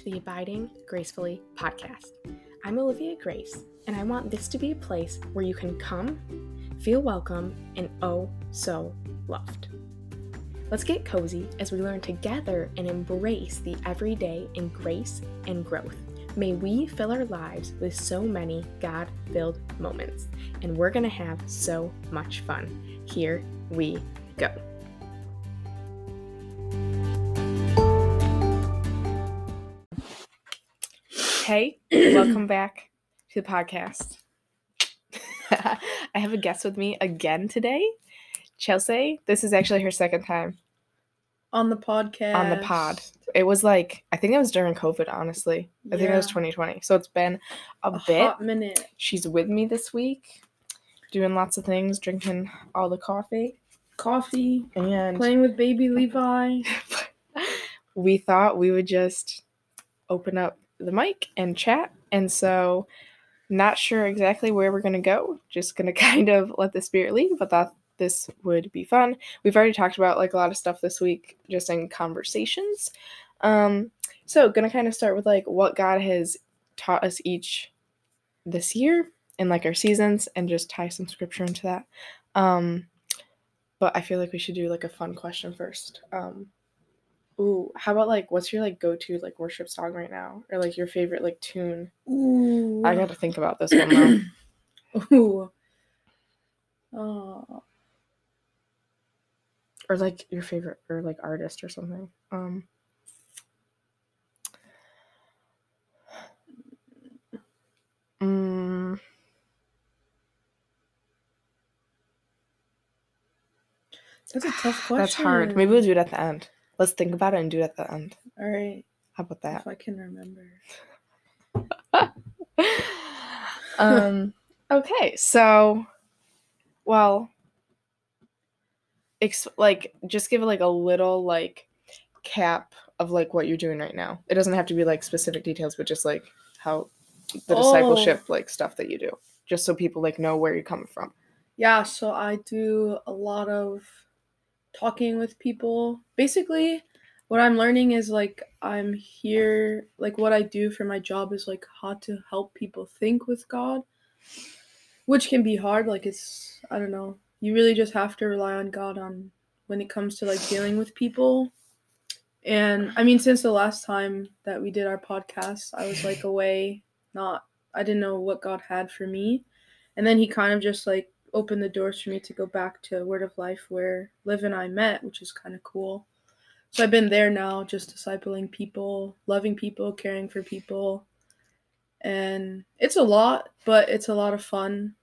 to the Abiding Gracefully podcast. I'm Olivia Grace, and I want this to be a place where you can come, feel welcome, and oh so loved. Let's get cozy as we learn together and embrace the everyday in grace and growth. May we fill our lives with so many God filled moments, and we're going to have so much fun. Here we go. Hey, welcome back to the podcast. I have a guest with me again today, Chelsea. This is actually her second time on the podcast. on the pod. It was like I think it was during COVID, honestly. I think it was Yeah. 2020. So it's been a, a bit. hot minute. She's with me this week, doing lots of things, drinking all the coffee, Coffee, and playing with baby Levi. we thought we would just open up the mic and chat. And so, not sure exactly where we're going to go. Just going to kind of let the spirit lead, but thought this would be fun. We've already talked about like a lot of stuff this week just in conversations. Um, so, going to kind of start with like what God has taught us each this year in like our seasons and just tie some scripture into that. Um, but I feel like we should do like a fun question first. Um, Ooh, how about like what's your like go-to like worship song right now, or like your favorite like tune? Ooh. I got to think about this one though. Ooh. Oh. or like your favorite or like artist or something. Um. Mm, That's a tough question. that's hard. Maybe we'll do it at the end. Let's think about it and do it at the end. All right. How about that? If I can remember. um okay so well ex- like just give it like a little like cap of like what you're doing right now it doesn't have to be like specific details but just like how the Oh. discipleship like stuff that you do just so people like know where you're coming from Yeah, so I do a lot of talking with people. Basically, what I'm learning is like I'm here, like what I do for my job is like how to help people think with God, which can be hard. Like it's, I don't know, you really just have to rely on God on when it comes to like dealing with people. And I mean, since the last time that we did our podcast, I was like away, not, I didn't know what God had for me. And then he kind of just like opened the doors for me to go back to Word of Life where Liv and I met, which is kind of cool. So I've been there now, just discipling people, loving people, caring for people. And it's a lot, but it's a lot of fun.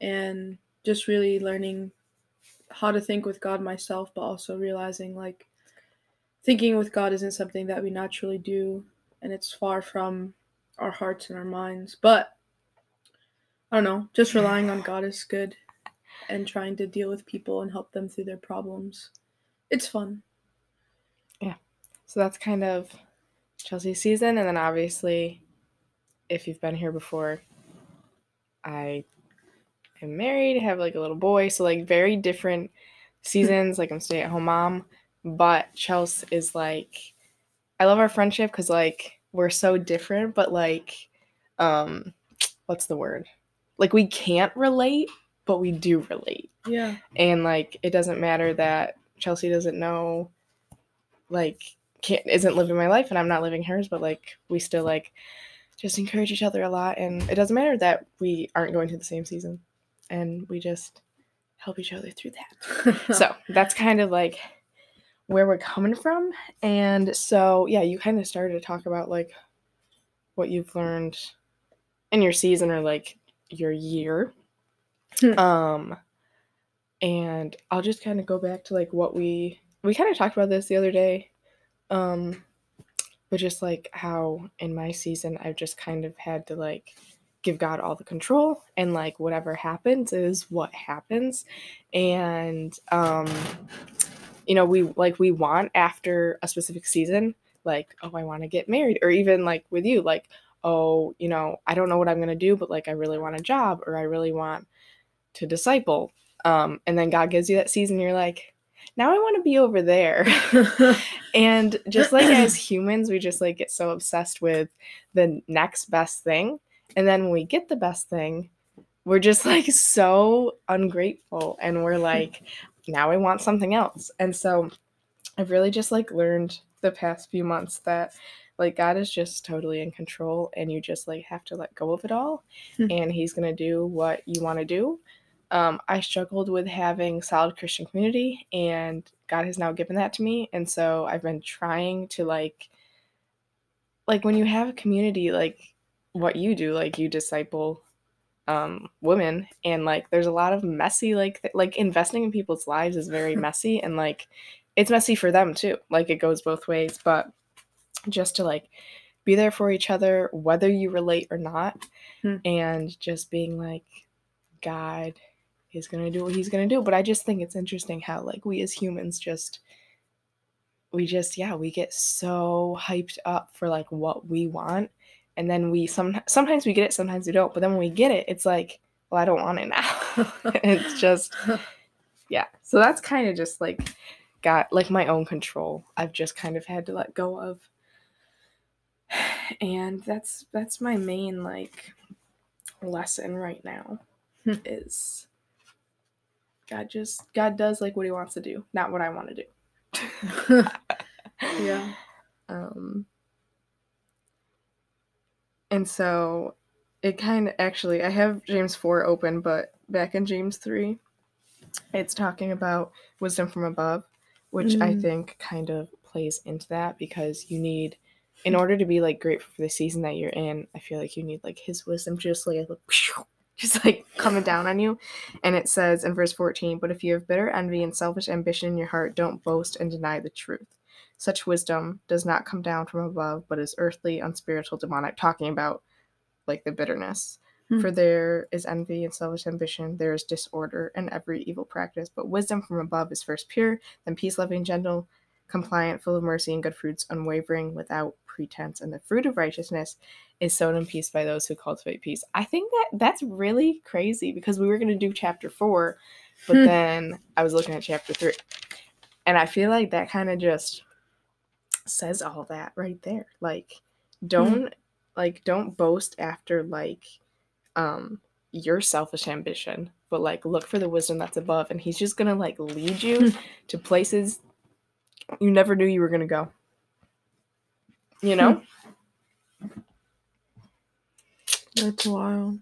And just really learning how to think with God myself, but also realizing like thinking with God isn't something that we naturally do. And it's far from our hearts and our minds. But I don't know, just relying on God is good and trying to deal with people and help them through their problems. It's fun. Yeah. So that's kind of chelsea's season and then obviously if you've been here before i am married have like a little boy so like very different seasons like i'm stay-at-home mom but chelsea is like i love our friendship because like we're so different but like um what's the word like we can't relate but we do relate. Yeah. and like it doesn't matter that chelsea doesn't know like can't isn't living my life and i'm not living hers but like we still like just encourage each other a lot. And it doesn't matter that we aren't going through the same season and we just help each other through that. So that's kind of like where we're coming from. And so yeah you kind of started to talk about like what you've learned in your season or like your year Hmm. um and i'll just kind of go back to like what we we kind of talked about this the other day um but just like how in my season i've just kind of had to like give god all the control and like whatever happens is what happens and um you know we like we want after a specific season like oh i want to get married or even like with you like oh you know i don't know what i'm going to do but like i really want a job or i really want to disciple um and then god gives you that season you're like now I want to be over there. and just like as humans, we just like get so obsessed with the next best thing. And then when we get the best thing, we're just like so ungrateful and we're like, now I want something else. And so I've really just like learned the past few months that like God is just totally in control and you just like have to let go of it all Hmm. and he's going to do what you want to do. Um, I struggled with having solid Christian community and God has now given that to me and so I've been trying to like like when you have a community like what you do like you disciple um women and like there's a lot of messy like th- like investing in people's lives is very messy and like it's messy for them too like it goes both ways but just to like be there for each other whether you relate or not Hmm. and just being like god is going to do what he's going to do. But i just think it's interesting how like we as humans just we just yeah we get so hyped up for like what we want and then we some sometimes we get it sometimes we don't. But then when we get it it's like well i don't want it now. It's just yeah. So that's kind of just like got like my own control i've just kind of had to let go of and that's that's my main like lesson right now Hmm. is god just god does like what he wants to do not what i want to do yeah. um and so it kind of actually i have james 4 open but back in james 3 it's talking about wisdom from above which i Mm. think kind of plays into that because you need in order to be like grateful for the season that you're in i feel like you need like his wisdom just like just like coming down on you and it says in verse 14 but if you have bitter envy and selfish ambition in your heart don't boast and deny the truth such wisdom does not come down from above, but is earthly, unspiritual, demonic, talking about like the bitterness. Hmm. For there is envy and selfish ambition, there is disorder and every evil practice. But wisdom from above is first pure, then peace loving, gentle, compliant, full of mercy and good fruits, unwavering, without pretense. And the fruit of righteousness is sown in peace by those who cultivate peace. I think that that's really crazy because we were going to do chapter four, but Hmm. then I was looking at chapter three. And I feel like that kind of just says all that right there. Like don't like don't boast after like um your selfish ambition, but like look for the wisdom that's above and he's just going to like lead you to places you never knew you were going to go. You know? That's wild.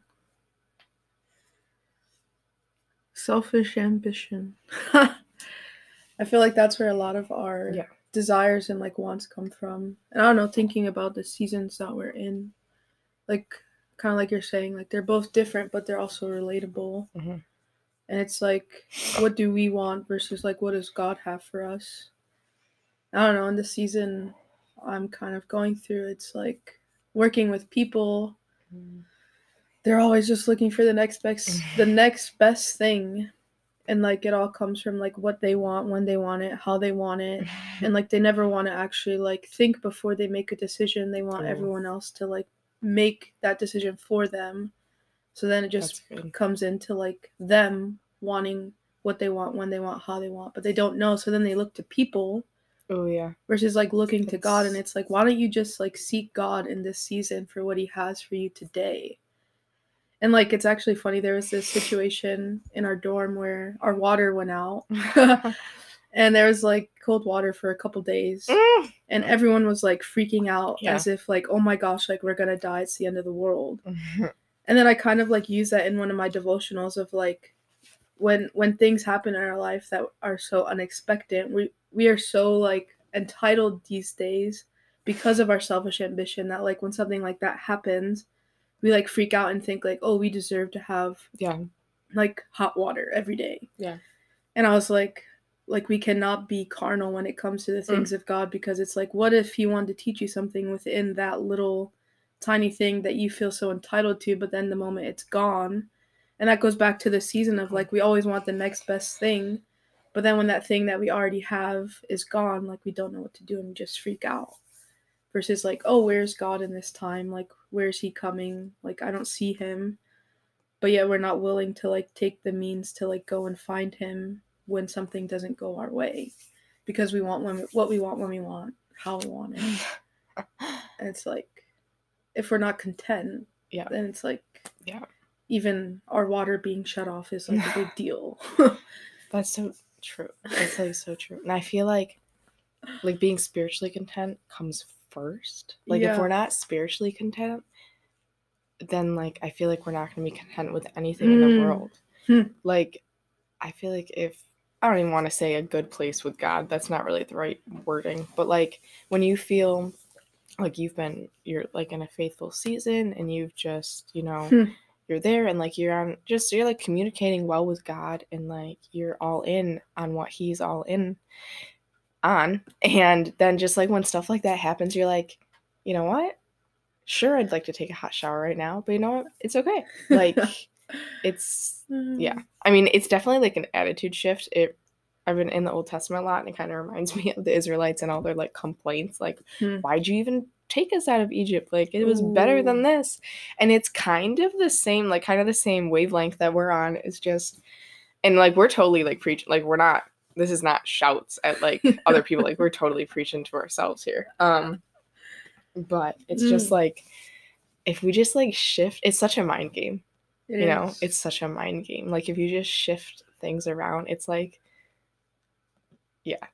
Selfish ambition. I feel like that's where a lot of our Yeah. desires and like wants come from. And I don't know, thinking about the seasons that we're in, like kind of like you're saying, like they're both different, but they're also relatable. Mhm. And it's like, what do we want versus like what does God have for us? I don't know. In the season I'm kind of going through, it's like working with people. Mm. They're always just looking for the next best the next best thing. And like it all comes from like what they want when they want it how they want it. And like they never want to actually like think before they make a decision. They want Cool. everyone else to like make that decision for them. So then it just comes into like them wanting what they want when they want how they want but they don't know. So then they look to people Oh yeah. versus like looking to God and It's- like why don't you just like seek God in this season for what he has for you today. And like it's actually funny there was this situation in our dorm where our water went out and there was like cold water for a couple days Mm. and everyone was like freaking out Yeah. as if like oh my gosh like we're going to die it's the end of the world. And then I kind of like use that in one of my devotionals of like when when things happen in our life that are so unexpected, we we are so like entitled these days because of our selfish ambition that like when something like that happens, we like freak out and think like, "Oh, we deserve to have yeah. like hot water every day." Yeah. And I was like like we cannot be carnal when it comes to the mm. things of God because it's like what if he wanted to teach you something within that little tiny thing that you feel so entitled to but then the moment it's gone and that goes back to the season of like we always want the next best thing but then when that thing that we already have is gone like we don't know what to do and we just freak out versus like oh where's god in this time like where's he coming like i don't see him but yet we're not willing to like take the means to like go and find him when something doesn't go our way because we want when we, what we want when we want how we want it and it's like if we're not content Yeah. then it's like Yeah. Even our water being shut off is like a big deal That's so true. That's like so true. And I feel like like being spiritually content comes first. Like Yeah. if we're not spiritually content, then like I feel like we're not gonna be content with anything in the Mm. world. Hmm. Like I feel like if I don't even want to say a good place with God, that's not really the right wording. But like when you feel like you've been you're like in a faithful season and you've just, you know, Hmm. You're there and like you're on just you're like communicating well with God and like you're all in on what he's all in on. And then just like when stuff like that happens you're like you know what? Sure I'd like to take a hot shower right now but you know what? It's okay. Like it's yeah. I mean it's definitely like an attitude shift. It I've been in the Old Testament a lot and it kind of reminds me of the Israelites and all their like complaints like Hmm. why'd you even take us out of Egypt like it was better than this. And it's kind of the same like kind of the same wavelength that we're on. It's just and like we're totally like preaching like we're not this is not shouts at like other people. Like we're totally preaching to ourselves here. Um but it's just Mm. like if we just like shift it's such a mind game It you know? is. it's such a mind game. Like if you just shift things around it's like yeah.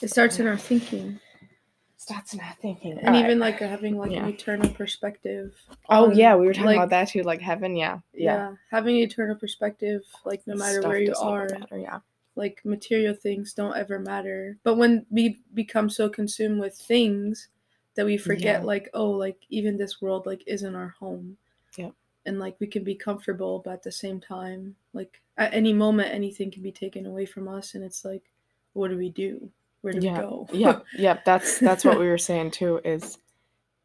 It starts in our thinking starts not thinking and even like having like Yeah. an eternal perspective oh on, yeah we were talking like, about that too like heaven yeah yeah. having an eternal perspective like no matter Stuff where you are matter, yeah like material things don't ever matter but when we become so consumed with things that we forget Yeah. like oh like even this world like isn't our home Yeah. and like we can be comfortable but at the same time like at any moment anything can be taken away from us and it's like what do we do where do Yeah, we go. Yep yep. That's that's what we were saying too is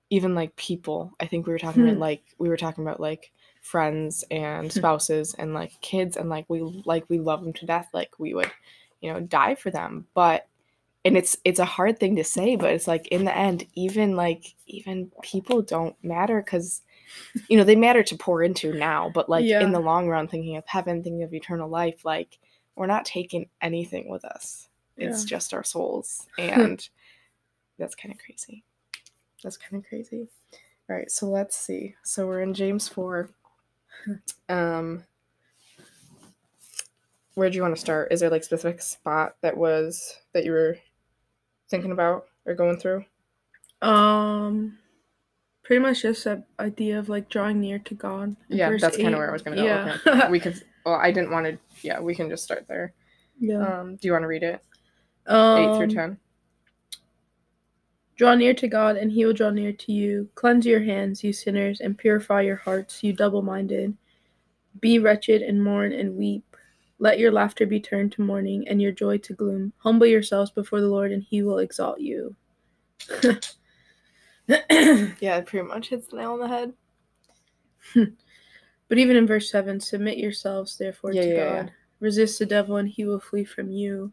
even like people i think we were talking about Hmm. like we were talking about like friends and spouses and like kids and like we like we love them to death like we would you know die for them. But and it's it's a hard thing to say but it's like in the end even like even people don't matter because you know they matter to pour into now but like Yeah. in the long run thinking of heaven thinking of eternal life like we're not taking anything with us it's Yeah. just our souls. And that's kind of crazy. That's kind of crazy. All right so let's see. So we're in james 4 um where do you want to start? Is there like specific spot that was that you were thinking about or going through? Um pretty much just that idea of like drawing near to god yeah that's kind of where i was gonna go yeah. okay. we could well i didn't want to yeah we can just start there. Yeah. Um do you want to read it 8 um, through 10 Draw near to God, and he will draw near to you. Cleanse your hands, you sinners, and purify your hearts, you double minded. Be wretched, and mourn, and weep. Let your laughter be turned to mourning, and your joy to gloom. Humble yourselves before the Lord, and he will exalt you. yeah it pretty much hits the nail on the head but even in verse 7, submit yourselves, therefore, Yeah, to yeah, God. yeah. Resist the devil, and he will flee from you.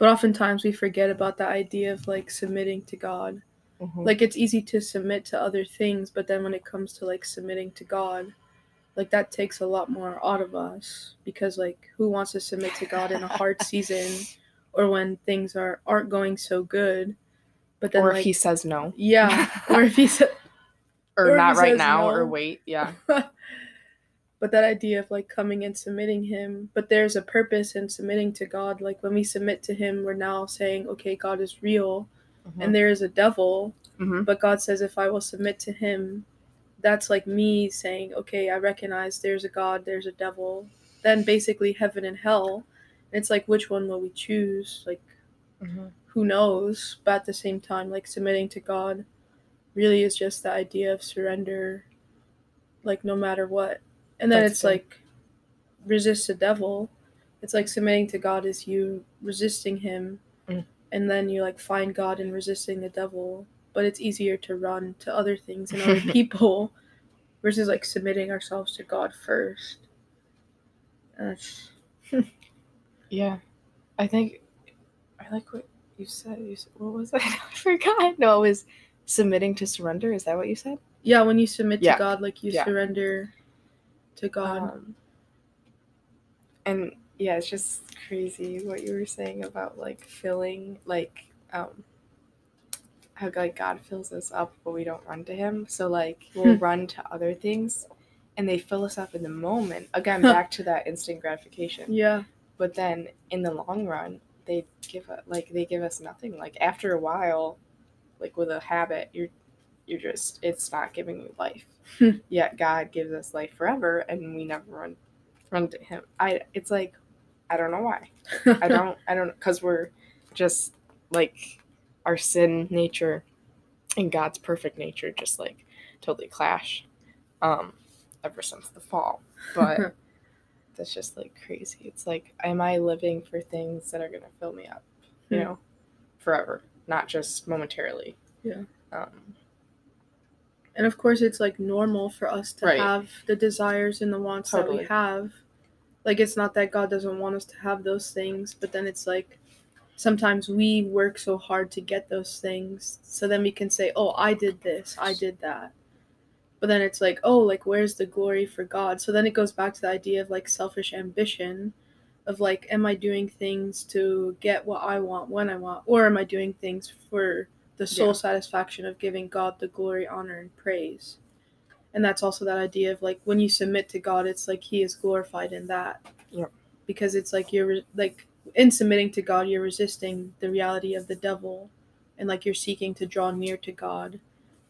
But oftentimes we forget about the idea of like submitting to God. Mhm. like it's easy to submit to other things but then when it comes to like submitting to god like that takes a lot more out of us because like who wants to submit to god in a hard season or when things are aren't going so good but then or if like he says no yeah or if he said or, Or not right says now or wait yeah but that idea of like coming and submitting him but there's a purpose in submitting to god. Like when we submit to him we're now saying okay god is real and there is a devil Mhm. but god says if i will submit to him that's like me saying okay i recognize there's a god there's a devil. Then basically heaven and hell and it's like which one will we choose? Like Mhm. who knows? But at the same time like submitting to god really is just the idea of surrender like no matter what and then That's it's like resist the devil it's like submitting to god is you resisting him Mm. and then you like find god in resisting the devil but it's easier to run to other things and other people versus like submitting ourselves to god first that's Yeah, I think I like what you said. You said, what was that? I forgot. No, it was submitting to surrender. Is that what you said? yeah when you submit Yeah. to god like you Yeah. surrender to god Um, and yeah, it's just crazy what you were saying about like filling like um how like God fills us up but we don't run to him. So like we'll Hmm. run to other things and they fill us up in the moment. Again, back to that instant gratification. Yeah. But then in the long run, they give us like they give us nothing. Like after a while, like with a habit, you're you're just it's not giving you life. Hmm. Yet God gives us life forever and we never run run to him. I it's like I don't know why. I don't I don't cuz we're just like our sin nature and God's perfect nature just like totally clash um ever since the fall. But that's just like crazy. It's like am I living for things that are going to fill me up, you Hmm. know, forever, not just momentarily. Yeah. Um And of course, it's like normal for us to Right. have the desires and the wants that we have. Like, it's not that God doesn't want us to have those things, but then it's like sometimes we work so hard to get those things. So then we can say, oh, I did this, I did that. But then it's like, oh, like, where's the glory for God? So then it goes back to the idea of like selfish ambition of like, am I doing things to get what I want when I want? Or am I doing things for the sole Yeah. satisfaction of giving God the glory, honor, and praise. And that's also that idea of like when you submit to God, it's like He is glorified in that. Yep. Because it's like you're re- like in submitting to God, you're resisting the reality of the devil, and like you're seeking to draw near to God,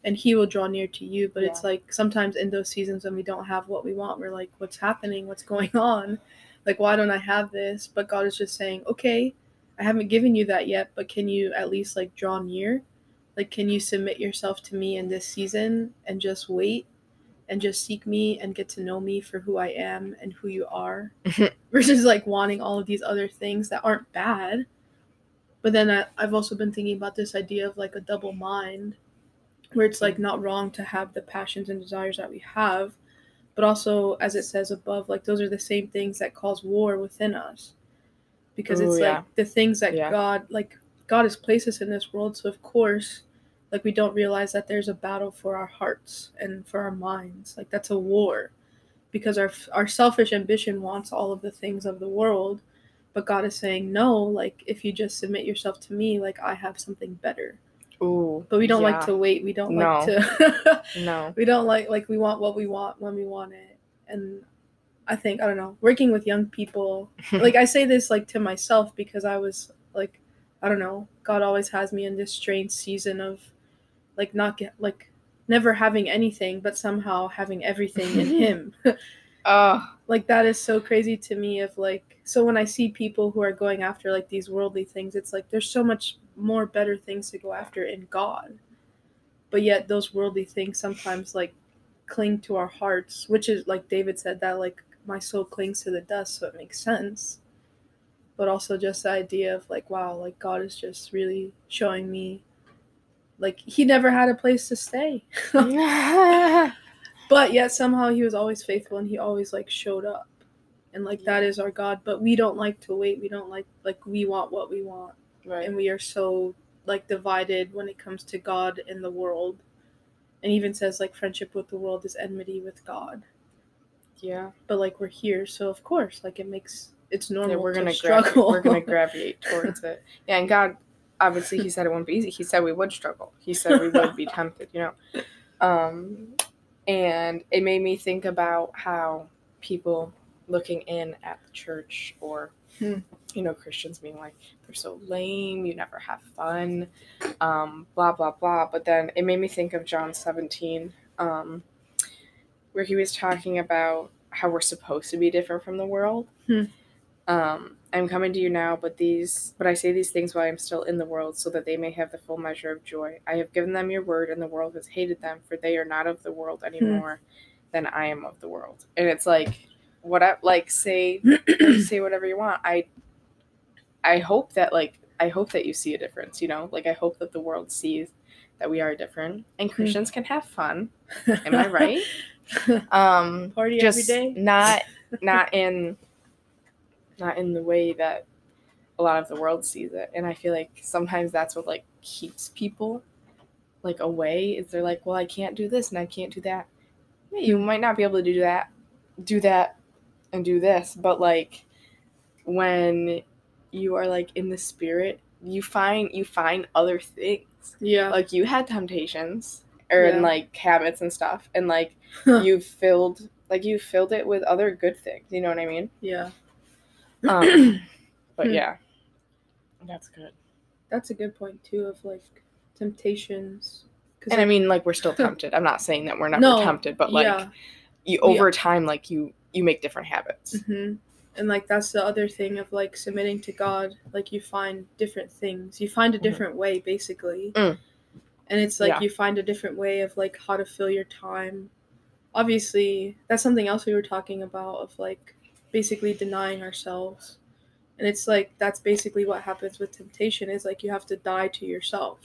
and He will draw near to you. But it's like sometimes in those seasons when we don't have what we want, we're like, "What's happening? What's going on? Like, why don't I have this?" But God is just saying, "Okay, I haven't given you that yet, but can you at least like draw near?" Like can you submit yourself to me in this season and just wait and just seek me and get to know me for who I am and who you are versus like wanting all of these other things that aren't bad but then I, I've also been thinking about this idea of like a double mind where it's like not wrong to have the passions and desires that we have but also as it says above like those are the same things that cause war within us because Ooh, it's yeah. like the things that Yeah. god like god has placed us in this world so of course like we don't realize that there's a battle for our hearts and for our minds like that's a war because our our selfish ambition wants all of the things of the world but god is saying no like if you just submit yourself to me like i have something better ooh. but we don't like to wait we don't No. like to No. we don't like like we want what we want when we want it and i think i don't know working with young people like i say this like to myself because i was like i don't know. God always has me in this strange season of like not get like never having anything but somehow having everything in him. Oh, like that is so crazy to me of like so when i see people who are going after like these worldly things it's like there's so much more better things to go after in god. But yet those worldly things sometimes like cling to our hearts which is like david said that like my soul clings to the dust so it makes sense but also just the idea of like wow like god is just really showing me like he never had a place to stay but yet somehow he was always faithful and he always like showed up and like that Yeah. is our god but we don't like to wait we don't like like we want what we want right. and we are so like divided when it comes to god and the world and even says like friendship with the world is enmity with god Yeah. but like we're here so of course like it makes it's normal Yeah, we're to gonna struggle struggle. we're gonna gravitate towards it. Yeah, and God, obviously, He said it wouldn't be easy. He said we would struggle. He said we would be tempted. You know, um, and it made me think about how people looking in at the church or Hmm. you know Christians being like they're so lame. You never have fun. Um, blah blah blah. But then it made me think of John seventeen. Um, where he was talking about how we're supposed to be different from the world. Hmm. Um, I'm coming to you now, but these, but I say these things while I'm still in the world, so that they may have the full measure of joy. I have given them your word, and the world has hated them, for they are not of the world anymore than I am of the world. And it's like, what? I, like, say, say whatever you want. I, I hope that like, I hope that you see a difference. You know, like I hope that the world sees that we are different, and Christians can have fun. Am I right? um Party just every day? not not in not in the way that a lot of the world sees it and i feel like sometimes that's what like keeps people like away is they're like well i can't do this and i can't do that yeah, you might not be able to do that do that and do this but like when you are like in the spirit, you find you find other things. Yeah. Like you had temptations or Yeah. and like habits and stuff, and like you filled like you filled it with other good things. You know what I mean? yeah. Um, but Hmm. yeah, that's good. That's a good point too of like temptations. And I like, mean, like we're still tempted. I'm not saying that we're never No, tempted, but like yeah. you over time, like you you make different habits. hmm And like that's the other thing of like submitting to God. Like you find different things. You find a Mhm. different way, basically. Mm. And it's like Yeah. you find a different way of like how to fill your time. Obviously, that's something else we were talking about of like basically denying ourselves. And it's like that's basically what happens with temptation is like you have to die to yourself.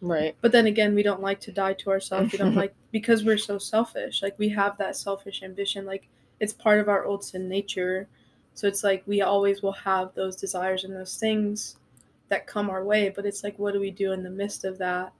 Right. But then again, we don't like to die to ourselves. We don't like because we're so selfish. Like we have that selfish ambition. Like it's part of our old sin nature. So it's like we always will have those desires and those things that come our way. But it's like, what do we do in the midst of that?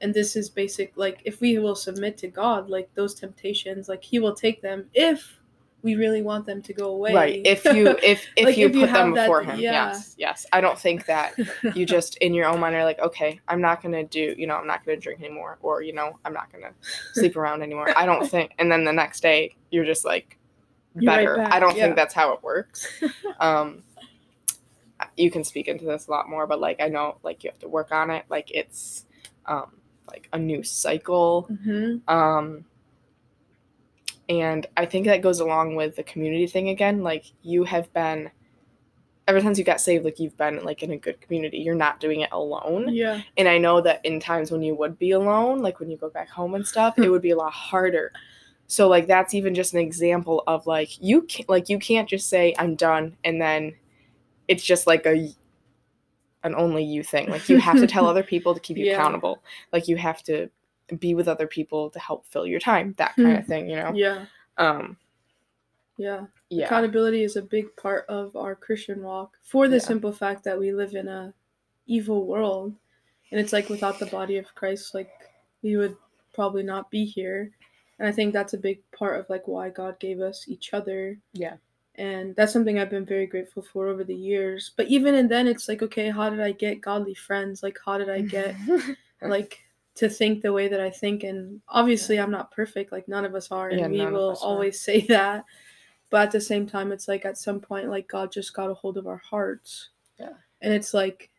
And this is basic. Like if we will submit to God, like those temptations, like He will take them if we really want them to go away. Right. If you if if Like, you if you put them have that- before him, yeah. yes, yes. I don't think that you just in your own mind are like, okay, I'm not gonna do, you know, I'm not gonna drink anymore, or you know, I'm not gonna sleep around anymore. I don't think. And then the next day, you're just like You're right better. I don't yeah. think that's how it works. um, you can speak into this a lot more, but like I know, like you have to work on it. Like it's um like a new cycle. hmm Um, and I think that goes along with the community thing again. Like you have been, ever since you got saved, like you've been like in a good community. You're not doing it alone. Yeah. And I know that in times when you would be alone, like when you go back home and stuff, it would be a lot harder. So like that's even just an example of like you can't, like you can't just say I'm done and then it's just like a an only you thing. Like you have to tell other people to keep you Yeah. accountable. Like you have to be with other people to help fill your time, that kind of thing, you know. Yeah. Um Yeah. yeah. Accountability is a big part of our Christian walk for the Yeah. simple fact that we live in a evil world. And it's like without the body of Christ, like we would probably not be here. And I think that's a big part of like why God gave us each other. Yeah. And that's something I've been very grateful for over the years. But even in then it's like, okay, how did I get godly friends? Like how did I get like to think the way that I think and obviously I'm not perfect like none of us are and Yeah, we will us are. always say that but at the same time it's like at some point like God just got a hold of our hearts Yeah. and it's like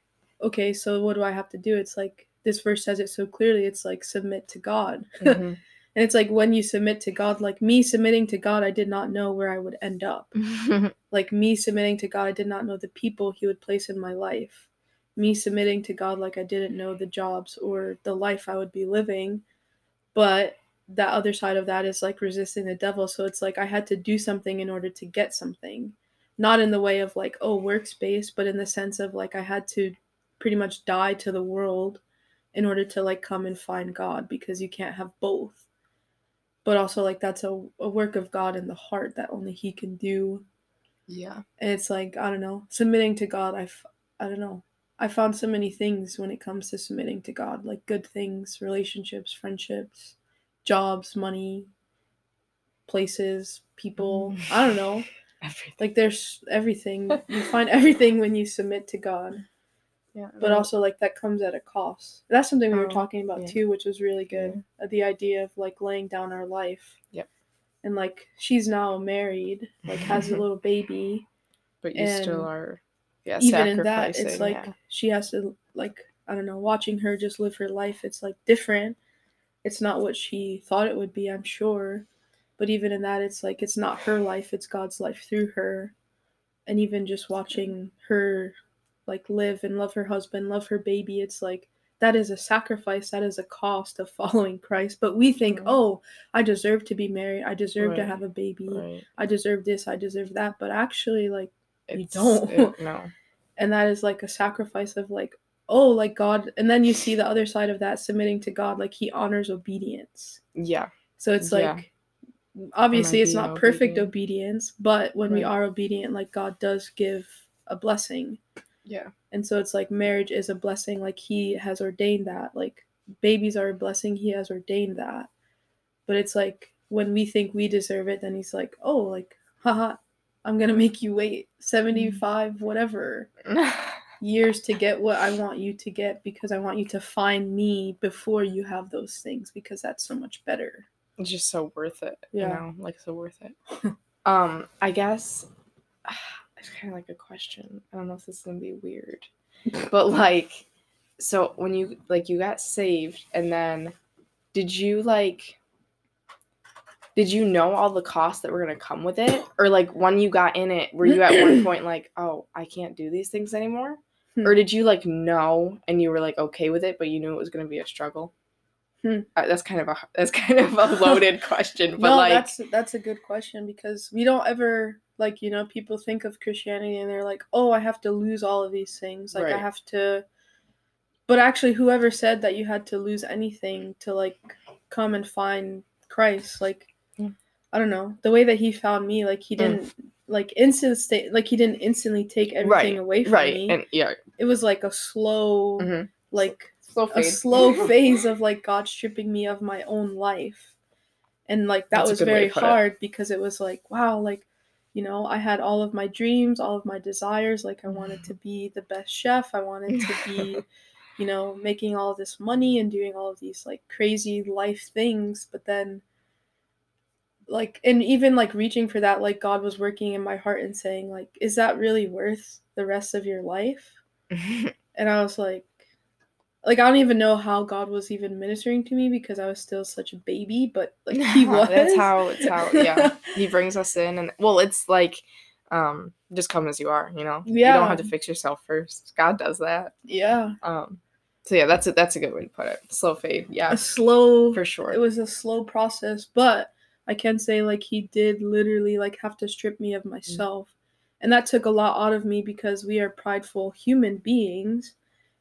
okay so what do I have to do it's like this verse says it so clearly it's like submit to God Mhm. and it's like when you submit to God like me submitting to God I did not know where I would end up like me submitting to God, I did not know the people He would place in my life. Me submitting to God, like I didn't know the jobs or the life I would be living. But that other side of that is like resisting the devil. So it's like I had to do something in order to get something. Not in the way of like, oh, workspace, but in the sense of like I had to pretty much die to the world in order to like come and find God because you can't have both. But also, like, that's a, a work of God in the heart that only He can do yeah. and it's like i don't know submitting to god i f- i don't know i found so many things when it comes to submitting to god like good things relationships friendships jobs money places people i don't know Everything. like there's everything you find everything when you submit to god Yeah. but also like that comes at a cost that's something we were Oh, talking about yeah. too which was really good Uh, the idea of like laying down our life Yep. and like she's now married like has a little baby but you still are yeah, even in that it's like yeah. she has to like i don't know watching her just live her life it's like different it's not what she thought it would be i'm sure but even in that it's like it's not her life it's god's life through her and even just watching her like live and love her husband love her baby it's like that is a sacrifice that is a cost of following christ but we think Right. oh i deserve to be married i deserve to have a baby right. i deserve this i deserve that but actually like You don't. it- no. and that is like a sacrifice of like oh like god and then you see the other side of that submitting to god like he honors obedience Yeah. so it's Yeah. like obviously it's not perfect obedient? obedience but when we are obedient like god does give a blessing Yeah. and so it's like marriage is a blessing like he has ordained that like babies are a blessing he has ordained that but it's like when we think we deserve it then he's like oh like haha I'm gonna make you wait 75 whatever years to get what I want you to get because I want you to find me before you have those things because that's so much better. it's just so worth it. Yeah. You know, like so worth it. um, I guess it's kind of like a question. I don't know if this is gonna be weird, but like, so when you like you got saved and then did you like did you know all the costs that were gonna come with it or like when you got in it were you at one point like oh i can't do these things anymore Hmm. or did you like know and you were like okay with it but you knew it was gonna be a struggle Hmm. Uh, that's kind of a that's kind of a loaded question but no, like that's that's a good question because we don't ever like you know people think of Christianity and they're like, oh, I have to lose all of these things, like I have to. But actually, whoever said that you had to lose anything to like come and find Christ, like. I don't know the way that he found me, like he Mm. didn't like instant state, like he didn't instantly take everything away from right me. and yeah it was like a slow, Mhm. like slow a slow phase of like God stripping me of my own life. And like that That's was very put it. hard because it was like, wow, like, you know, I had all of my dreams, all of my desires. Like, I wanted to be the best chef. I wanted to be, you know, making all this money and doing all of these like crazy life things. But then, like, and even like reaching for that, like, God was working in my heart and saying, like, is that really worth the rest of your life? and I was like, like I don't even know how God was even ministering to me because I was still such a baby, but like he was. that's how it's how yeah. He brings us in and well it's like um just come as you are you know? You don't have to fix yourself first. God does that. Yeah, um so yeah that's a that's a good way to put it. Slow fade yeah. A slow. for sure. It was a slow process, but I can say like he did literally like have to strip me Mm. of myself, and that took a lot out of me because we are prideful human beings,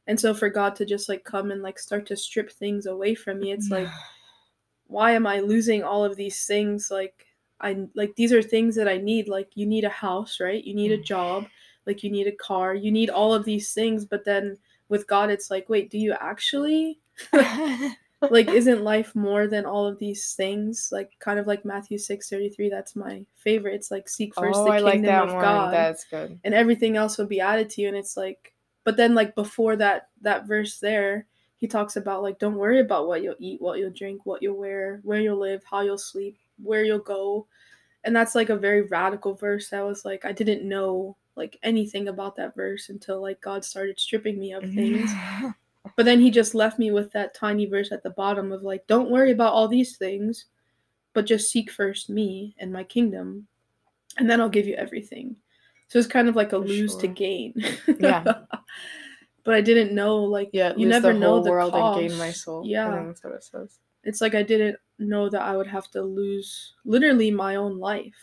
and so for God to just like come and like start to strip things away from me, it's like why am I losing all of these things? Like I like these are things that I need. Like you need a house, right? You need a Mm. job, like you need a car, you need all of these things, but then with God it's like, wait, do you actually like isn't life more than all of these things? Like kind of like Matthew 6:33, that's my favorite. It's like seek first oh the i kingdom like that of one. God that's good. and everything else will be added to you. And it's like but then like before that that verse there he talks about like don't worry about what you'll eat what you'll drink what you'll wear where you'll live how you'll sleep where you'll go. And that's like a very radical verse. That was like i didn't know like anything about that verse until like god started stripping me of things but then he just left me with that tiny verse at the bottom of like don't worry about all these things but just seek first me and my kingdom and then i'll give you everything. So it's kind of like a For lose to gain. Yeah. but i didn't know like yeah you never the know whole the world cost. and gain my soul. Yeah. that's what it says. It's like i didn't know that i would have to lose literally my own life.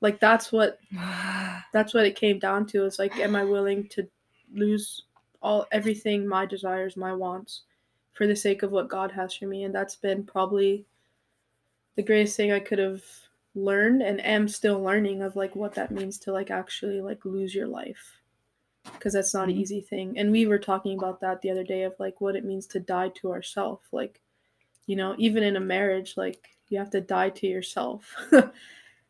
Like that's what that's what it came down to. Is like am i willing to lose all everything my desires my wants for the sake of what god has for me. And that's been probably the greatest thing i could have learned and am still learning of like what that means to like actually like lose your life. Because that's not an Mhm. easy thing. And we were talking about that the other day of like what it means to die to ourself. Like you know even in a marriage like you have to die to yourself.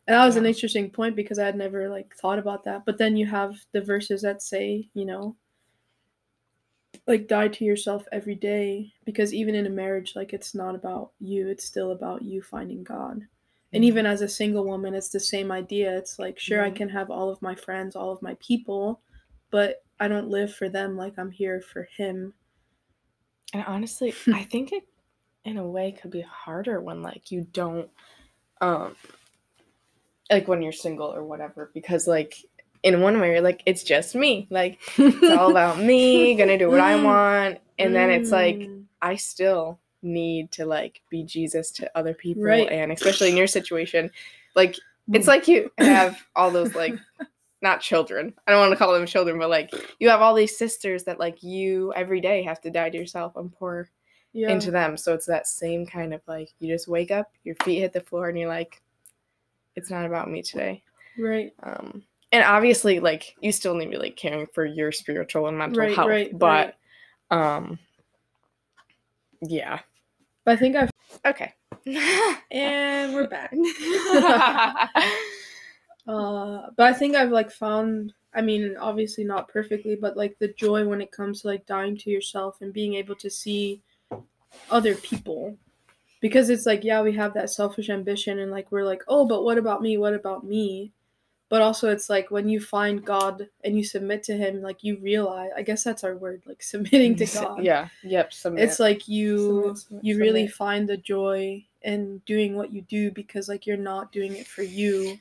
And that was an interesting point because i had never like thought about that. But then you have the verses that say you know like die to yourself every day because even in a marriage like it's not about you it's still about you finding god. And Mhm. even as a single woman it's the same idea. It's like sure i can have all of my friends all of my people but i don't live for them like i'm here for him. And honestly, I think it in a way could be harder when like you don't um like when you're single or whatever because like in one way you're like it's just me. Like it's all about me, gonna do what I want. And then it's like Mm. I still need to like be Jesus to other people Right. and especially in your situation like it's Mm. like you have all those like not children. I don't want to call them children, but like you have all these sisters that like you every day have to die to yourself and pour yeah. into them. So it's that same kind of like you just wake up, your feet hit the floor, and you're like, it's not about me today. right Um, and obviously, like you still need to be like caring for your spiritual and mental Right, health, right, but um, yeah, but i think i've okay. and we're back Uh, but I think I've like found. I mean, obviously not perfectly, but like the joy when it comes to like dying to yourself and being able to see other people, because it's like yeah, we have that selfish ambition and like we're like oh, but what about me? What about me? But also, it's like when you find God and you submit to Him, like you realize. I guess that's our word, like submitting to God. Yeah. Yep. Submit. It's like you Submit, submit, you really submit. find the joy in doing what you do because like you're not doing it for you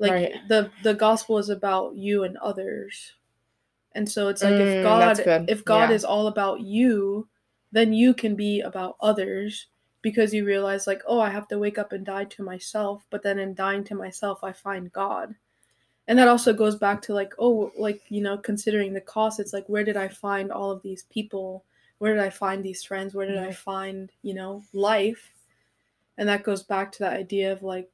like Right. the the gospel is about you and others and so it's like Mm, if god if god Yeah. is all about you then you can be about others because you realize like oh i have to wake up and die to myself but then in dying to myself i find god. And that also goes back to like oh like you know considering the cost it's like where did i find all of these people? Where did i find these friends? Where did i find you know life? And that goes back to that idea of like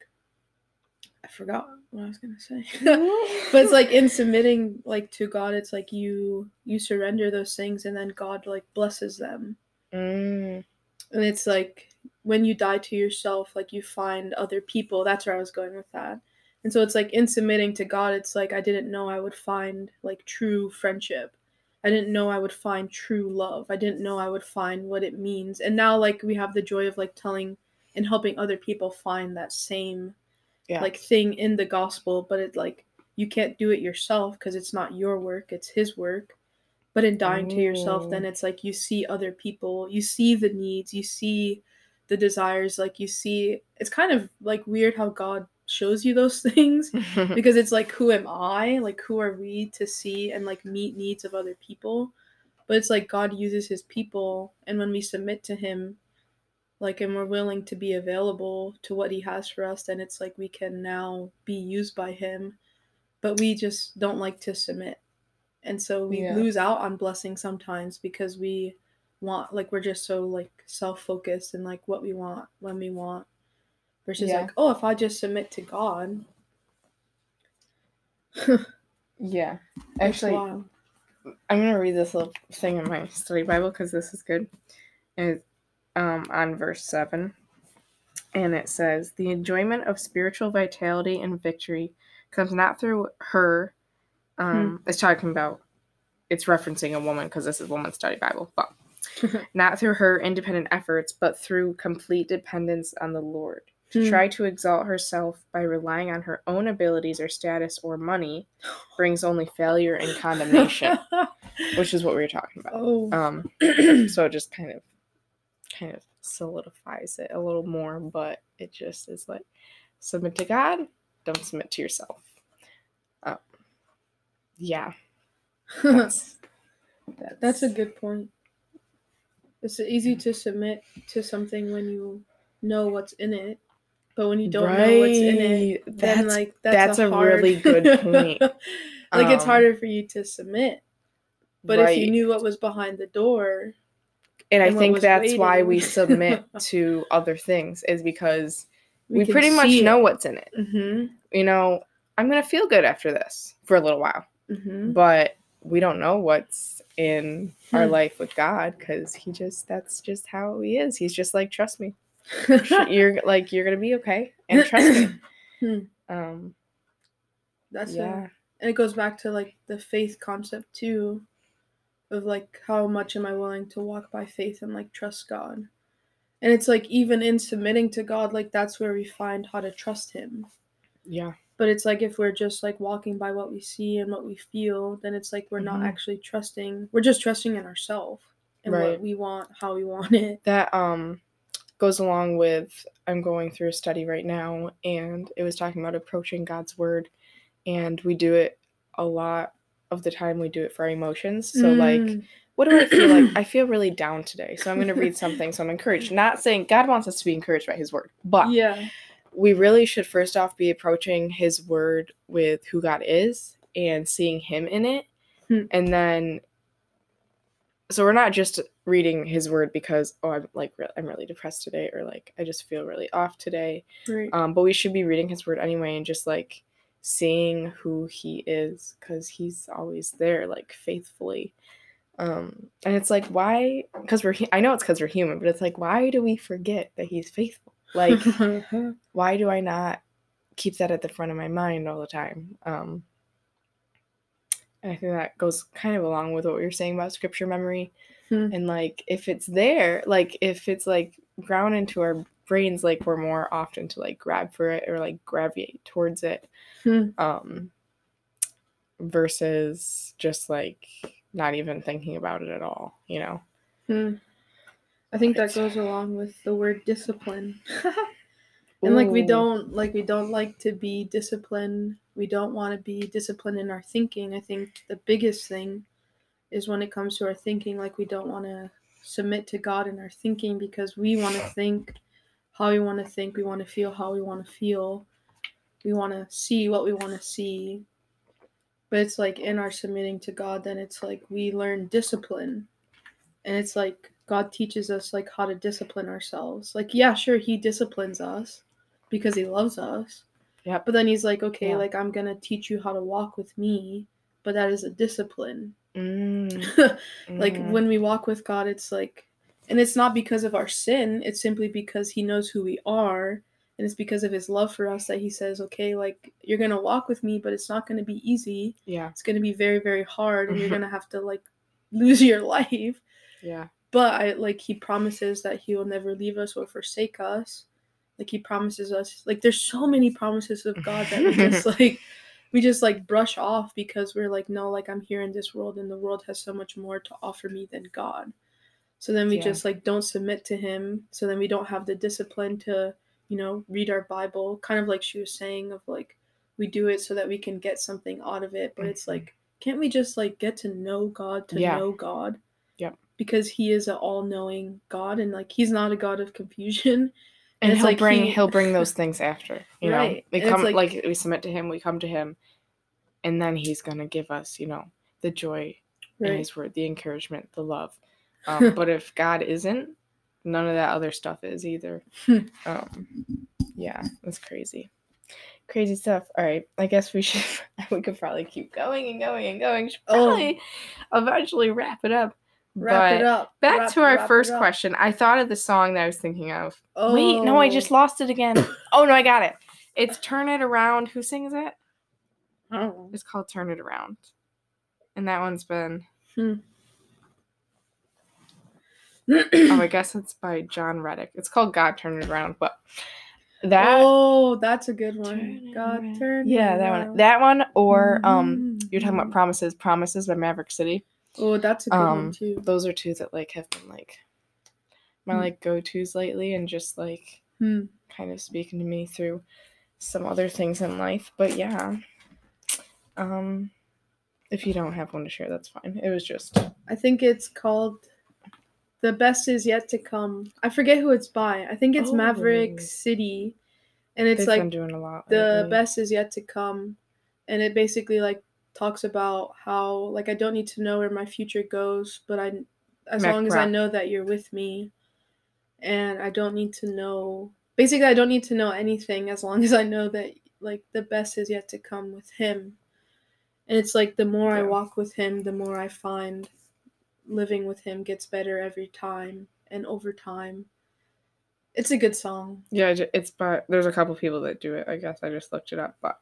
i forgot what i was gonna say. But it's like in submitting like to god it's like you you surrender those things and then god like blesses them. Mm, and it's like when you die to yourself like you find other people. That's where i was going with that. And so it's like in submitting to god it's like i didn't know i would find like true friendship. I didn't know i would find true love. I didn't know i would find what it means. And now like we have the joy of like telling and helping other people find that same yeah. like thing in the gospel but it like you can't do it yourself because it's not your work it's his work. But in dying to yourself oh. then it's like you see other people you see the needs you see the desires like you see it's kind of like weird how god shows you those things because it's like who am i? Like who are we to see and like meet needs of other people? But it's like god uses his people and when we submit to him like and we're willing to be available to what he has for us then it's like we can now be used by him. But we just don't like to submit. And so we Yeah. lose out on blessing sometimes because we want like we're just so like self-focused and like what we want when we want versus Yeah. like oh if i just submit to god yeah. Actually. I'm gonna read this little thing in my study Bible because this is good. And it's um, on verse seven, and it says, "The enjoyment of spiritual vitality and victory comes not through her." Um, It's talking about. It's referencing a woman because this is woman's study Bible, but not through her independent efforts, but through complete dependence on the Lord. To Hmm. try to exalt herself by relying on her own abilities or status or money brings only failure and condemnation, which is what we were talking about. oh Um, so it just kind of, kind of solidifies it a little more, but it just is like submit to God, don't submit to yourself. Um, yeah, that's, that's That's a good point. It's easy to submit to something when you know what's in it, but when you don't know what's in it, Right. then That's like that's, that's a hard... really good point. like it's Um, harder for you to submit. But if you knew what was behind the door, and I and what think that's why we submit to other things is because we, can pretty much see know what's in it. Mm-hmm. You know, I'm gonna feel good after this for a little while, Mm-hmm. but we don't know what's in our Hmm. life with God because He just that's just how He is. He's just like, trust me, you're like you're gonna be okay, and trust me. Hmm. Um, That's yeah, a, and it goes back to like the faith concept too, of like how much am I willing to walk by faith and like trust God, and it's like even in submitting to God, like that's where we find how to trust Him. yeah, But it's like if we're just like walking by what we see and what we feel, then it's like we're not Mhm. actually trusting. We're just trusting in ourselves and Right. what we want, how we want it. that um goes along with I'm going through a study right now, and it was talking about approaching God's word, and we do it a lot of the time. We do it for our emotions. So like Mm. what do I feel like? I feel really down today. So I'm going to read something so I'm encouraged. Not saying God wants us to be encouraged by his word, but yeah, we really should first off be approaching his word with who God is and seeing him in it. Hmm. And then so we're not just reading his word because oh I'm like re- I'm really depressed today or like I just feel really off today. right. Um but we should be reading his word anyway and just like seeing who he is cuz he's always there like faithfully. Um and it's like why cuz we're I know it's cuz we're human but it's like why do we forget that he's faithful? Like why do I not keep that at the front of my mind all the time. Um, and I think that goes kind of along with what were saying about scripture memory. Hmm. And like if it's there, like if it's like ground into our brains, like we're more often to like grab for it or like gravitate towards it. Hmm. Um versus just like not even thinking about it at all, you know. Hmm. I think that goes along with the word discipline. and like we don't like we don't like to be disciplined. We don't want to be disciplined in our thinking. I think the biggest thing is when it comes to our thinking like we don't want to submit to God in our thinking because we want to think how we want to think, we want to feel how we want to feel. We want to see what we want to see. But it's like in our submitting to God then it's like we learn discipline and it's like god teaches us like how to discipline ourselves. Like yeah sure he disciplines us because he loves us. Yeah. but then he's like okay Yeah. like i'm gonna teach you how to walk with me but that is a discipline. Mm, like mhm. when we walk with god it's like and it's not because of our sin it's simply because he knows who we are and it's because of his love for us that he says okay like you're gonna walk with me but it's not gonna be easy. Yeah, it's gonna be very very hard and you're gonna have to like lose your life. Yeah, but I like he promises that he will never leave us or forsake us. Like he promises us like there's so many promises of God that we just like we just like brush off because we're like no like I'm here in this world and the world has so much more to offer me than God. So then we Yeah. just like don't submit to him. So then we don't have the discipline to, you know, read our Bible, kind of like she was saying of like we do it so that we can get something out of it, but it's Mhm. like can't we just like get to know God to Yeah. know God? Because he is an all-knowing God and like he's not a God of confusion. and it's he'll like bring he- he'll bring those things after you know? We and come like- like, we submit to him we come to him and then he's gonna give us you know the joy in his word the encouragement the love. Um, but if god isn't none of that other stuff is either. Um, yeah that's crazy. Crazy stuff. All right i guess we should we could probably keep going and going and going. Should Oh. probably eventually wrap it up Wrap But it up. back Wrap- to our first question i thought of the song that i was thinking of Oh. Wait, no, I just lost it again. oh no, I got it. It's Turn It Around. Who sings it? Oh. It's called Turn It Around. And that one's been Hmm. oh I guess it's by Jon Reddick. It's called God Turn It Around, but that oh, that's a good one. Turn it God around. turn. Yeah, that one. That one or um you're talking about Promises, Promises by Maverick City. Oh, that's a good um, one too. Those are two that like have been like my Hmm. like go-tos lately and just like Hmm. kind of speaking to me through some other things in life. But yeah. Um if you don't have one to share, that's fine. It was just I think it's called The Best Is Yet to Come. I forget who it's by. I think it's Maverick Oh. City. And it's they've like been doing a lot. the lately. best is yet to come and it basically like talks about how like i don't need to know where my future goes but i as Mack long as i know that you're with me and i don't need to know basically i don't need to know anything as long as i know that like the best is yet to come with him. And it's like the more i walk with him the more i find living with him gets better every time and over time. It's a good song. Yeah, it's by there's a couple people that do it. I guess I just looked it up, but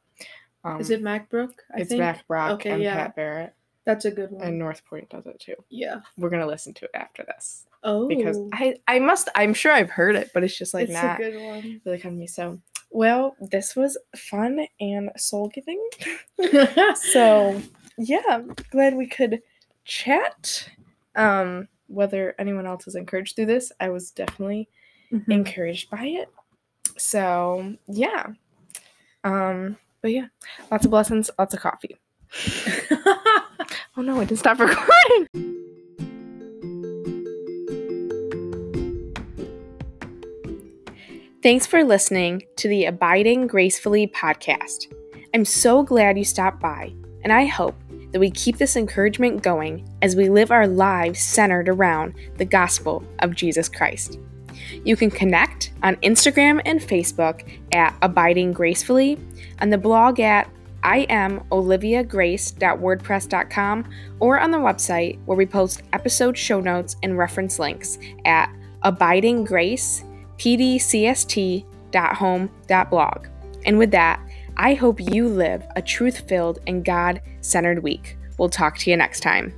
um, is it Mack Brock i it's think Mack Brock Okay, and yeah. Pat Barrett that's a good one and North Point does it too. Yeah. We're gonna listen to it after this Oh. because I I must I'm sure I've heard it, but it's just like it's not a good one. really coming to me. So well, this was fun and soul giving. so yeah glad we could chat um whether anyone else is encouraged through this i was definitely Mhm. encouraged by it so yeah um but yeah lots of blessings lots of coffee oh no it didn't stop recording Thanks for listening to the Abiding Gracefully podcast. I'm so glad you stopped by, and I hope that we keep this encouragement going as we live our lives centered around the gospel of Jesus Christ. You can connect on Instagram and Facebook at Abiding Gracefully, on the blog at imoliviagrace.wordpress.com, or on the website where we post episode show notes and reference links at abidinggracepdcst.home.blog. And with that, I hope you live a truth filled and God centered week. We'll talk to you next time.